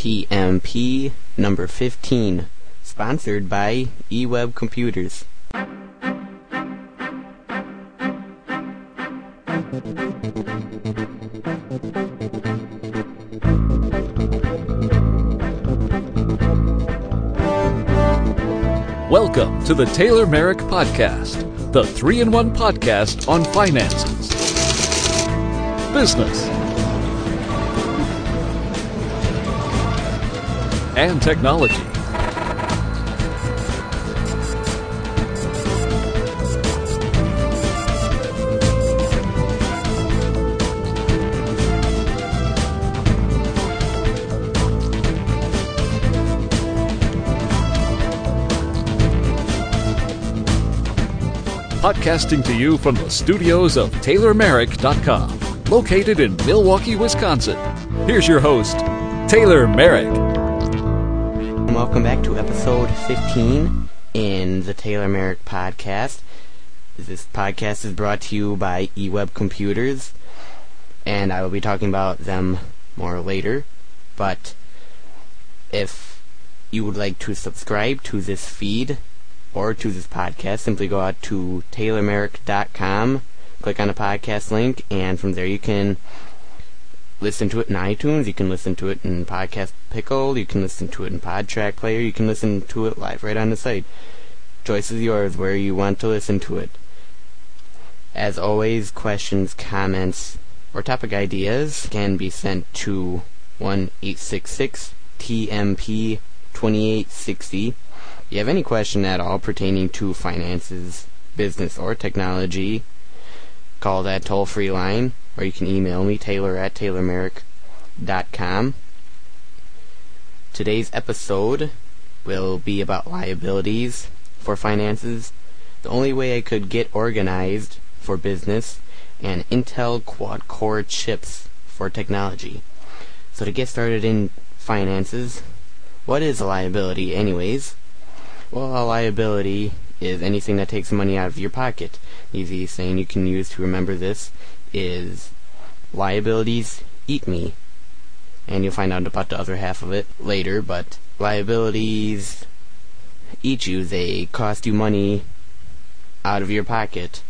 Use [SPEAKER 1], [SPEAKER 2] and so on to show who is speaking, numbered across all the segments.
[SPEAKER 1] TMP number 15, sponsored by eWeb Computers.
[SPEAKER 2] Welcome to the Taylor Merrick Podcast, the three in one podcast on finances, business, and technology. Podcasting to you from the studios of TaylorMerrick.com, located in Milwaukee, Wisconsin. Here's your host, Taylor Merrick.
[SPEAKER 1] Welcome back to episode 15 in the Taylor Merrick podcast. This podcast is brought to you by eWeb Computers, and I will be talking about them more later. But if you would like to subscribe to this feed or to this podcast, simply go out to taylormerrick.com, click on the podcast link, and from there you can listen to it in iTunes, you can listen to it in Podcast Pickle, you can listen to it in PodTrack Player, you can listen to it live right on the site. Choice is yours where you want to listen to it. As always, questions, comments, or topic ideas can be sent to 1 TMP 2860 If you have any question at all pertaining to finances, business, or technology, call that toll free line, or you can email me, taylor at taylormerrick.com. Today's episode will be about liabilities for finances, the only way I could get organized for business, and Intel quad core chips for technology. So, to get started in finances, what is a liability, anyways? Well, a liability is anything that takes money out of your pocket. Easy saying you can use to remember this is liabilities eat me. And you'll find out about the other half of it later, but liabilities eat you. They cost you money out of your pocket.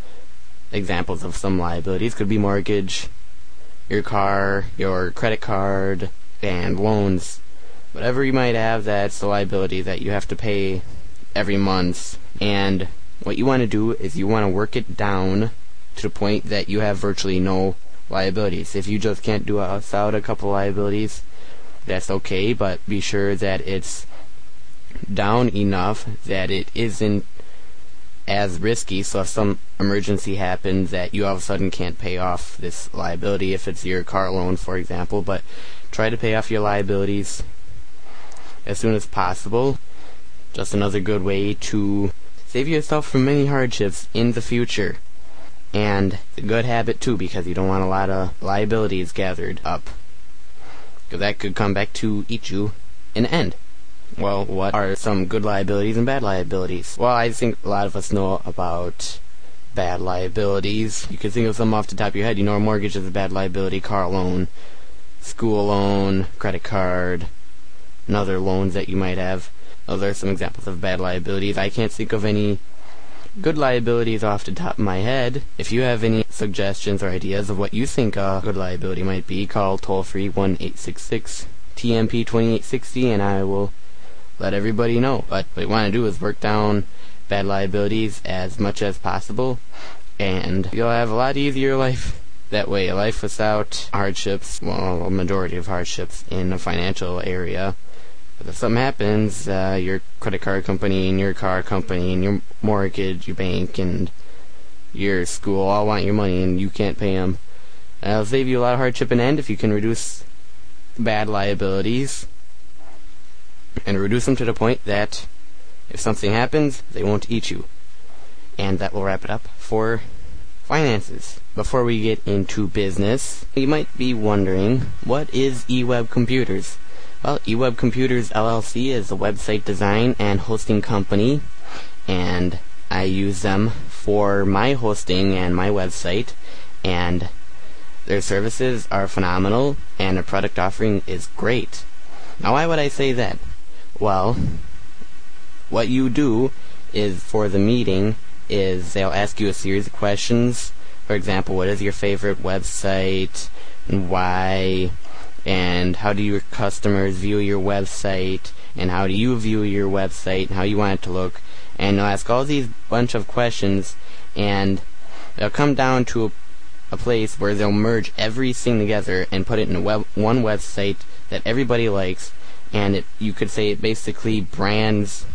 [SPEAKER 1] Examples of some liabilities could be mortgage, your car, your credit card, and loans. Whatever you might have that's the liability that you have to pay every month. And what you want to do is you want to work it down to the point that you have virtually no liabilities. If you just can't do without a couple liabilities, that's okay, but be sure that it's down enough that it isn't as risky so if some emergency happens that you all of a sudden can't pay off this liability if it's your car loan for example but try to pay off your liabilities as soon as possible just another good way to save yourself from many hardships in the future. And a good habit too, because you don't want a lot of liabilities gathered up. Because that could come back to eat you in the end. Well, what are some good liabilities and bad liabilities? Well, I think a lot of us know about bad liabilities. You can think of some off the top of your head. You know, a mortgage is a bad liability, car loan, school loan, credit card, and other loans that you might have. Those are some examples of bad liabilities. I can't think of any good liabilities off the top of my head. If you have any suggestions or ideas of what you think a good liability might be, call toll free 1 866 TMP 2860 and I will let everybody know. But what you want to do is work down bad liabilities as much as possible and you'll have a lot easier life that way. A life without hardships, well, a majority of hardships in a financial area. But if something happens, uh, your credit card company and your car company and your mortgage, your bank and your school all want your money and you can't pay them. That'll save you a lot of hardship in the end if you can reduce bad liabilities. and reduce them to the point that if something happens, they won't eat you. And that will wrap it up for finances. Before we get into business, you might be wondering, what is eWeb Computers? Well, eWeb Computers LLC is a website design and hosting company, and I use them for my hosting and my website, and their services are phenomenal, and their product offering is great. Now, why would I say that? Well, what you do is for the meeting is they'll ask you a series of questions. For example, what is your favorite website and why? And how do your customers view your website? And how do you view your website and how you want it to look? And they'll ask all these bunch of questions and they'll come down to a, a place where they'll merge everything together and put it in web, one website that everybody likes and it, you could say it basically brands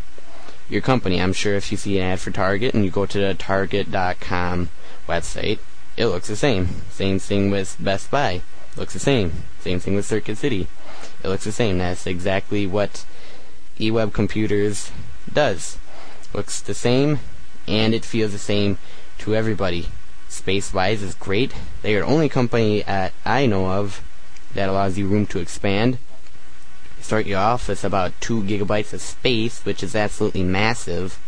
[SPEAKER 1] your company. I'm sure if you see an ad for Target and you go to the Target.com website, it looks the same. Same thing with Best Buy. Looks the same. Same thing with Circuit City. It looks the same. That's exactly what eWeb Computers does. Looks the same, and it feels the same to everybody. Space-wise is great. They are the only company that I know of that allows you room to expand start you off with about 2 gigabytes of space, which is absolutely massive.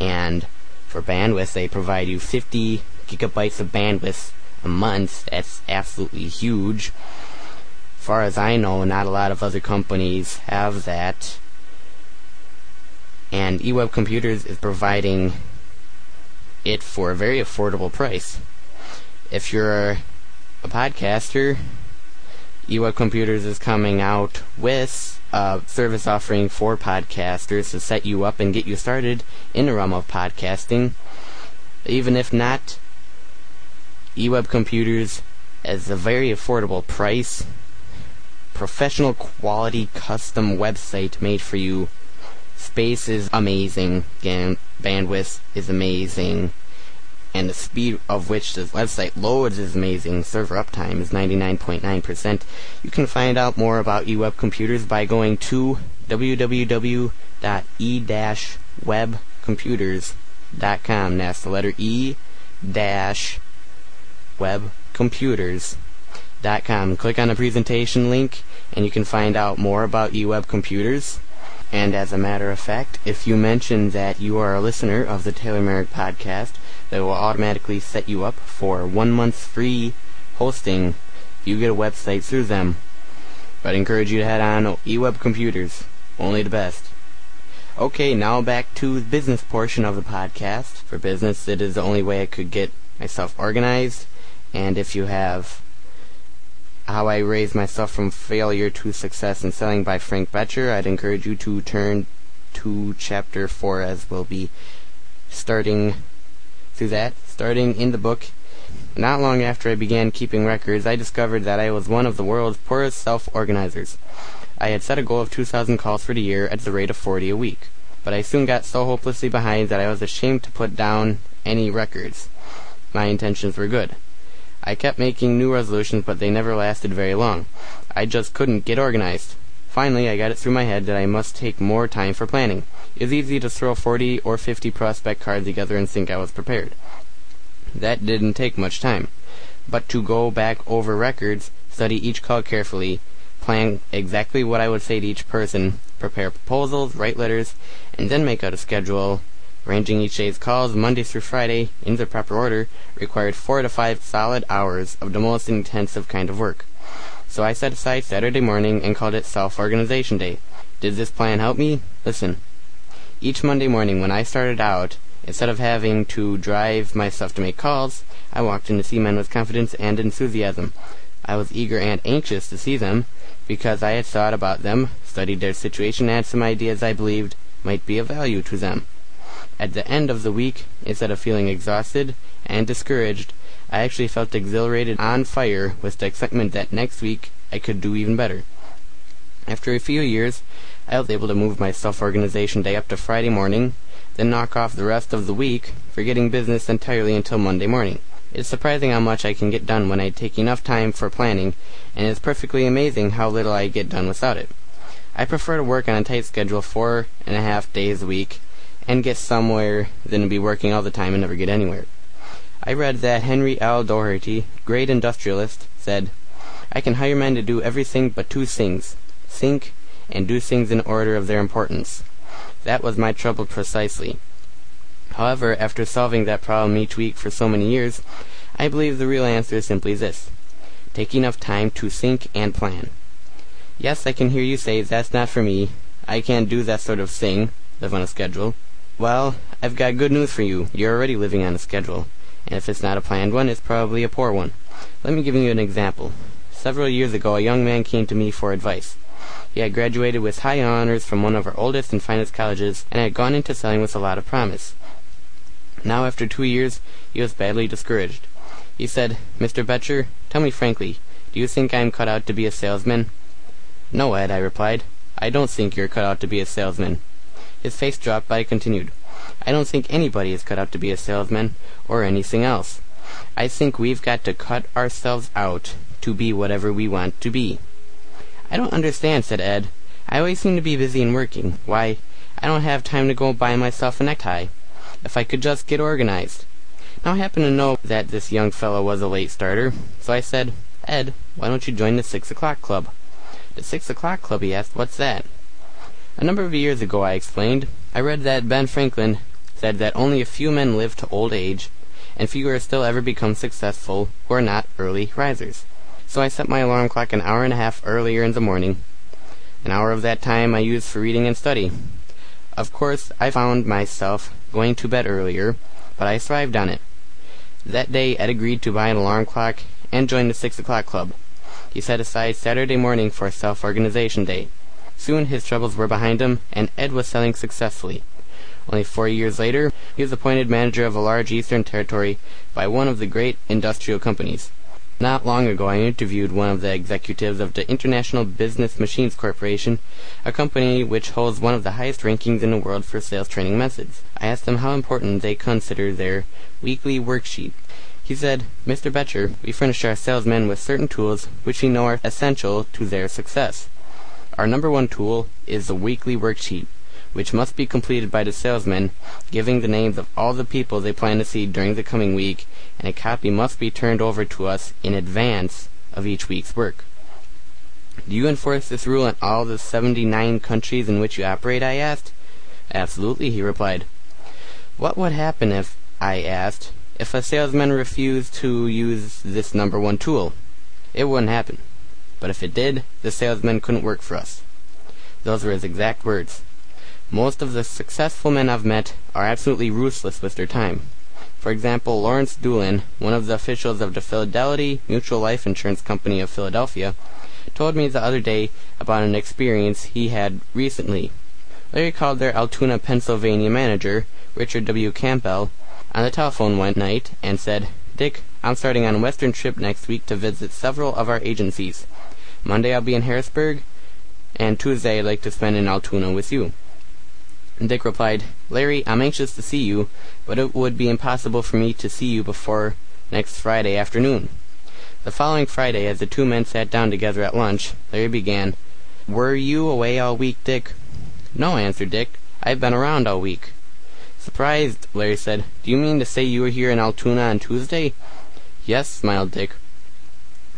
[SPEAKER 1] And for bandwidth, they provide you 50 gigabytes of bandwidth a month. That's absolutely huge. As far as I know, not a lot of other companies have that. And eWeb Computers is providing it for a very affordable price. If you're a podcaster, eWeb Computers is coming out with a service offering for podcasters to set you up and get you started in the realm of podcasting. Even if not, eWeb Computers is a very affordable price, professional quality custom website made for you. Space is amazing, and bandwidth is amazing and the speed of which this website loads is amazing. Server uptime is 99.9%. You can find out more about eWeb computers by going to www.e-webcomputers.com. That's the letter E dash webcomputers.com. Click on the presentation link and you can find out more about eWeb computers. And as a matter of fact, if you mention that you are a listener of the Taylor Merrick podcast, they will automatically set you up for one month free hosting you get a website through them. But I encourage you to head on eWeb Computers. Only the best. Okay, now back to the business portion of the podcast. For business, it is the only way I could get myself organized. And if you have How I Raised Myself from Failure to Success in Selling by Frank Bettger, I'd encourage you to turn to chapter 4 as we'll be starting through that, starting in the book. Not long after I began keeping records, I discovered that I was one of the world's poorest self-organizers. I had set a goal of 2,000 calls for the year at the rate of 40 a week, but I soon got so hopelessly behind that I was ashamed to put down any records. My intentions were good. I kept making new resolutions, but they never lasted very long. I just couldn't get organized. Finally, I got it through my head that I must take more time for planning. It's easy to throw 40 or 50 prospect cards together and think I was prepared. That didn't take much time. But to go back over records, study each call carefully, plan exactly what I would say to each person, prepare proposals, write letters, and then make out a schedule, arranging each day's calls Monday through Friday in the proper order, required four to five solid hours of the most intensive kind of work. So I set aside Saturday morning and called it Self-Organization Day. Did this plan help me? Listen. Each Monday morning when I started out, instead of having to drive myself to make calls, I walked in to see men with confidence and enthusiasm. I was eager and anxious to see them, because I had thought about them, studied their situation, and had some ideas I believed might be of value to them. At the end of the week, instead of feeling exhausted and discouraged, I actually felt exhilarated, on fire with the excitement that next week I could do even better. After a few years, I was able to move my self-organization day up to Friday morning, then knock off the rest of the week, forgetting business entirely until Monday morning. It's surprising how much I can get done when I take enough time for planning, and it's perfectly amazing how little I get done without it. I prefer to work on a tight schedule four and a half days a week and get somewhere than to be working all the time and never get anywhere. I read that Henry L. Doherty, great industrialist, said, I can hire men to do everything but two things think and do things in order of their importance. That was my trouble precisely. However, after solving that problem each week for so many years, I believe the real answer is simply this take enough time to think and plan. Yes, I can hear you say that's not for me. I can't do that sort of thing, live on a schedule. Well, I've got good news for you. You're already living on a schedule. And if it's not a planned one, it's probably a poor one. Let me give you an example. Several years ago, a young man came to me for advice. He had graduated with high honors from one of our oldest and finest colleges, and had gone into selling with a lot of promise. Now, after two years, he was badly discouraged. He said, Mr. Bettger, tell me frankly, do you think I am cut out to be a salesman? No, Ed, I replied. I don't think you're cut out to be a salesman. His face dropped, but I continued. I don't think anybody is cut out to be a salesman, or anything else. I think we've got to cut ourselves out to be whatever we want to be. I don't understand, said Ed. I always seem to be busy and working. Why, I don't have time to go buy myself a necktie. If I could just get organized. Now I happen to know that this young fellow was a late starter, so I said, Ed, why don't you join the six o'clock club? The six o'clock club, he asked, what's that? A number of years ago, I explained, I read that Ben Franklin said that only a few men live to old age, and fewer still ever become successful who are not early risers so I set my alarm clock an hour and a half earlier in the morning. An hour of that time I used for reading and study. Of course, I found myself going to bed earlier, but I thrived on it. That day Ed agreed to buy an alarm clock and join the six o'clock club. He set aside Saturday morning for self-organization day. Soon his troubles were behind him, and Ed was selling successfully. Only four years later, he was appointed manager of a large eastern territory by one of the great industrial companies. Not long ago I interviewed one of the executives of the International Business Machines Corporation, a company which holds one of the highest rankings in the world for sales training methods. I asked them how important they consider their weekly worksheet. He said, Mr. Bettger, we furnish our salesmen with certain tools which we know are essential to their success. Our number one tool is the weekly worksheet which must be completed by the salesman, giving the names of all the people they plan to see during the coming week, and a copy must be turned over to us in advance of each week's work. Do you enforce this rule in all the 79 countries in which you operate? I asked. Absolutely, he replied. What would happen if, I asked, if a salesman refused to use this number one tool? It wouldn't happen. But if it did, the salesman couldn't work for us. Those were his exact words. Most of the successful men I've met are absolutely ruthless with their time. For example, Lawrence Doolin, one of the officials of the Fidelity Mutual Life Insurance Company of Philadelphia, told me the other day about an experience he had recently. Larry called their Altoona, Pennsylvania manager, Richard W. Campbell, on the telephone one night and said, Dick, I'm starting on a western trip next week to visit several of our agencies. Monday I'll be in Harrisburg, and Tuesday I'd like to spend in Altoona with you. Dick replied, Larry, I'm anxious to see you, but it would be impossible for me to see you before next Friday afternoon. The following Friday, as the two men sat down together at lunch, Larry began, Were you away all week, Dick? No, answered Dick. I've been around all week. Surprised, Larry said. Do you mean to say you were here in Altoona on Tuesday? Yes, smiled Dick.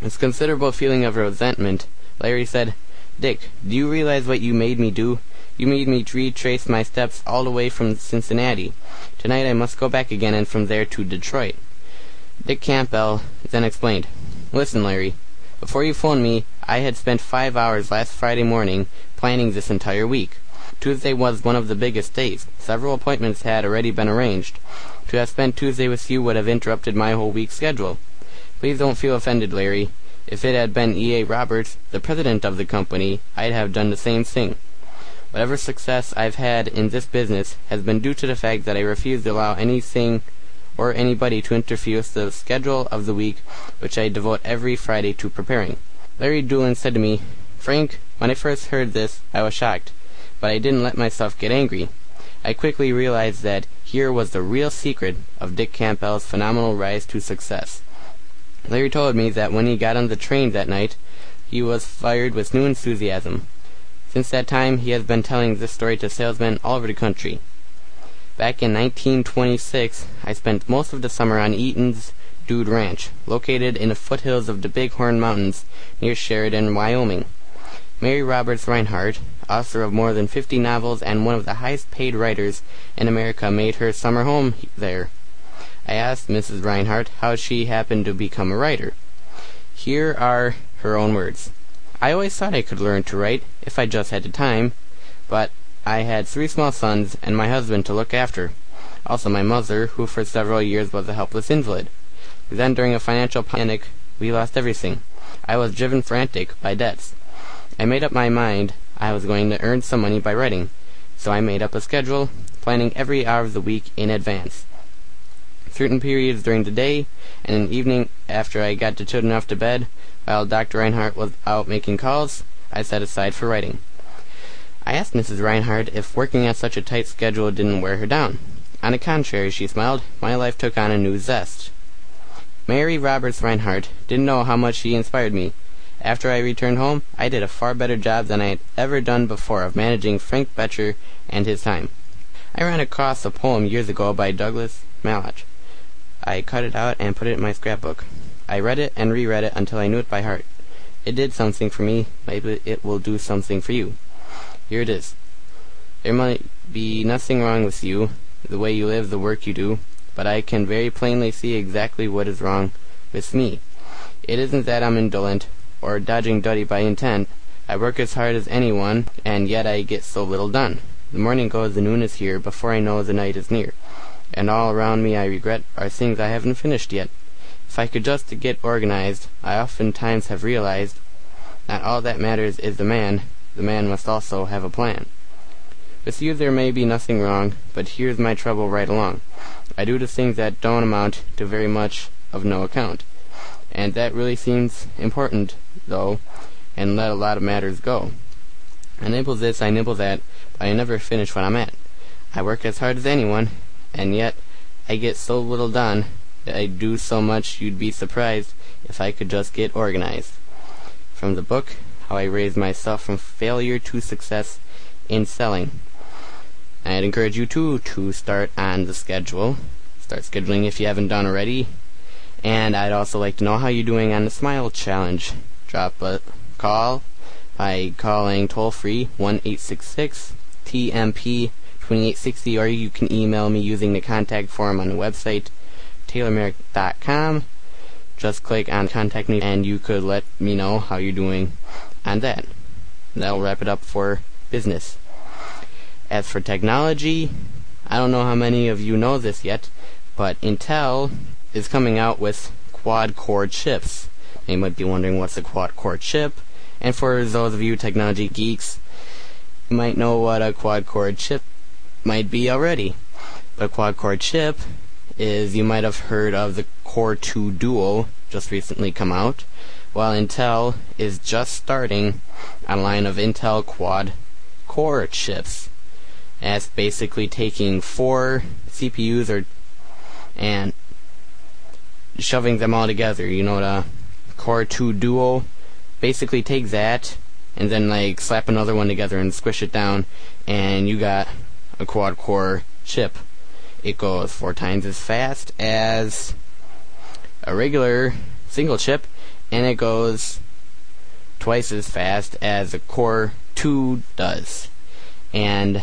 [SPEAKER 1] With considerable feeling of resentment, Larry said, Dick, do you realize what you made me do? You made me retrace my steps all the way from Cincinnati. Tonight I must go back again and from there to Detroit. Dick Campbell then explained. Listen, Larry. Before you phoned me, I had spent five hours last Friday morning planning this entire week. Tuesday was one of the biggest days. Several appointments had already been arranged. To have spent Tuesday with you would have interrupted my whole week's schedule. Please don't feel offended, Larry. If it had been E. A. Roberts, the president of the company, I'd have done the same thing. Whatever success I've had in this business has been due to the fact that I refuse to allow anything or anybody to interfere with the schedule of the week which I devote every Friday to preparing. Larry Doolin said to me, Frank, when I first heard this, I was shocked, but I didn't let myself get angry. I quickly realized that here was the real secret of Dick Campbell's phenomenal rise to success. Larry told me that when he got on the train that night, he was fired with new enthusiasm. Since that time, he has been telling this story to salesmen all over the country. Back in 1926, I spent most of the summer on Eaton's Dude Ranch, located in the foothills of the Bighorn Mountains near Sheridan, Wyoming. Mary Roberts Rinehart, author of more than 50 novels and one of the highest paid writers in America, made her summer home there. I asked Mrs. Rinehart how she happened to become a writer. Here are her own words. I always thought I could learn to write if I just had the time, but I had three small sons and my husband to look after. Also my mother, who for several years was a helpless invalid. Then during a financial panic, we lost everything. I was driven frantic by debts. I made up my mind I was going to earn some money by writing, so I made up a schedule, planning every hour of the week in advance. Certain periods during the day and in the evening after I got the children off to bed while Dr. Rinehart was out making calls, I set aside for writing. I asked Mrs. Rinehart if working on such a tight schedule didn't wear her down. On the contrary, she smiled, my life took on a new zest. Mary Roberts Rinehart didn't know how much she inspired me. After I returned home, I did a far better job than I had ever done before of managing Frank Bettger and his time. I ran across a poem years ago by Douglas Malloch. I cut it out and put it in my scrapbook. I read it and reread it until I knew it by heart. It did something for me. Maybe it will do something for you. Here it is. There might be nothing wrong with you, the way you live, the work you do, but I can very plainly see exactly what is wrong with me. It isn't that I'm indolent, or dodging duty by intent. I work as hard as anyone, and yet I get so little done. The morning goes, the noon is here, before I know the night is near. And all around me I regret are things I haven't finished yet. If I could just get organized, I oftentimes have realized that all that matters is the man, the man must also have a plan. With you there may be nothing wrong, but here's my trouble right along. I do the things that don't amount to very much of no account. And that really seems important, though, and let a lot of matters go. I nibble this, I nibble that, but I never finish what I'm at. I work as hard as anyone, and yet I get so little done that I do so much you'd be surprised if I could just get organized. From the book, How I Raised Myself from Failure to Success in Selling. I'd encourage you too to start on the schedule. Start scheduling if you haven't done already. And I'd also like to know how you're doing on the Smile Challenge. Drop a call by calling toll free 1 866 TMP 2860 or you can email me using the contact form on the website taylormerrick.com. Just click on contact me and you could let me know how you're doing on that. That'll wrap it up for business. As for technology, I don't know how many of you know this yet, but Intel is coming out with quad core chips. Now You might be wondering what's a quad core chip, and for those of you technology geeks, you might know what a quad core chip might be already. But quad core chip is you might have heard of the Core 2 Duo just recently come out, while Intel is just starting a line of Intel Quad Core chips. That's basically taking four CPUs or and shoving them all together. You know the Core 2 Duo basically takes that and then like slap another one together and squish it down and you got a quad core chip it goes four times as fast as a regular single chip, and it goes twice as fast as a Core 2 does. And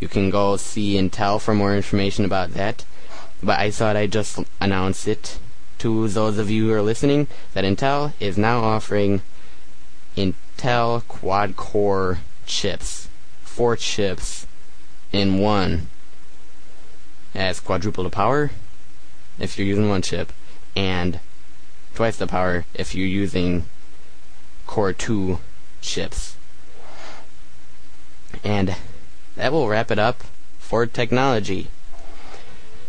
[SPEAKER 1] you can go see Intel for more information about that. But I thought I'd just announce it to those of you who are listening that Intel is now offering Intel quad core chips. Four chips in one as quadruple the power if you're using one chip, and twice the power if you're using Core 2 chips. And that will wrap it up for technology.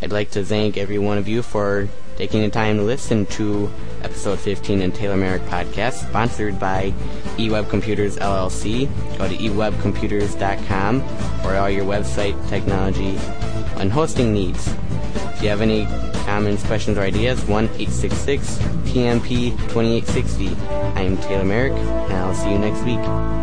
[SPEAKER 1] I'd like to thank every one of you for taking the time to listen to episode 15 in Taylor Merrick Podcast, sponsored by eWeb Computers LLC. Go to ewebcomputers.com for all your website technology and hosting needs. If you have any comments, questions, or ideas, 1 866 TMP 2860. I'm Taylor Merrick, and I'll see you next week.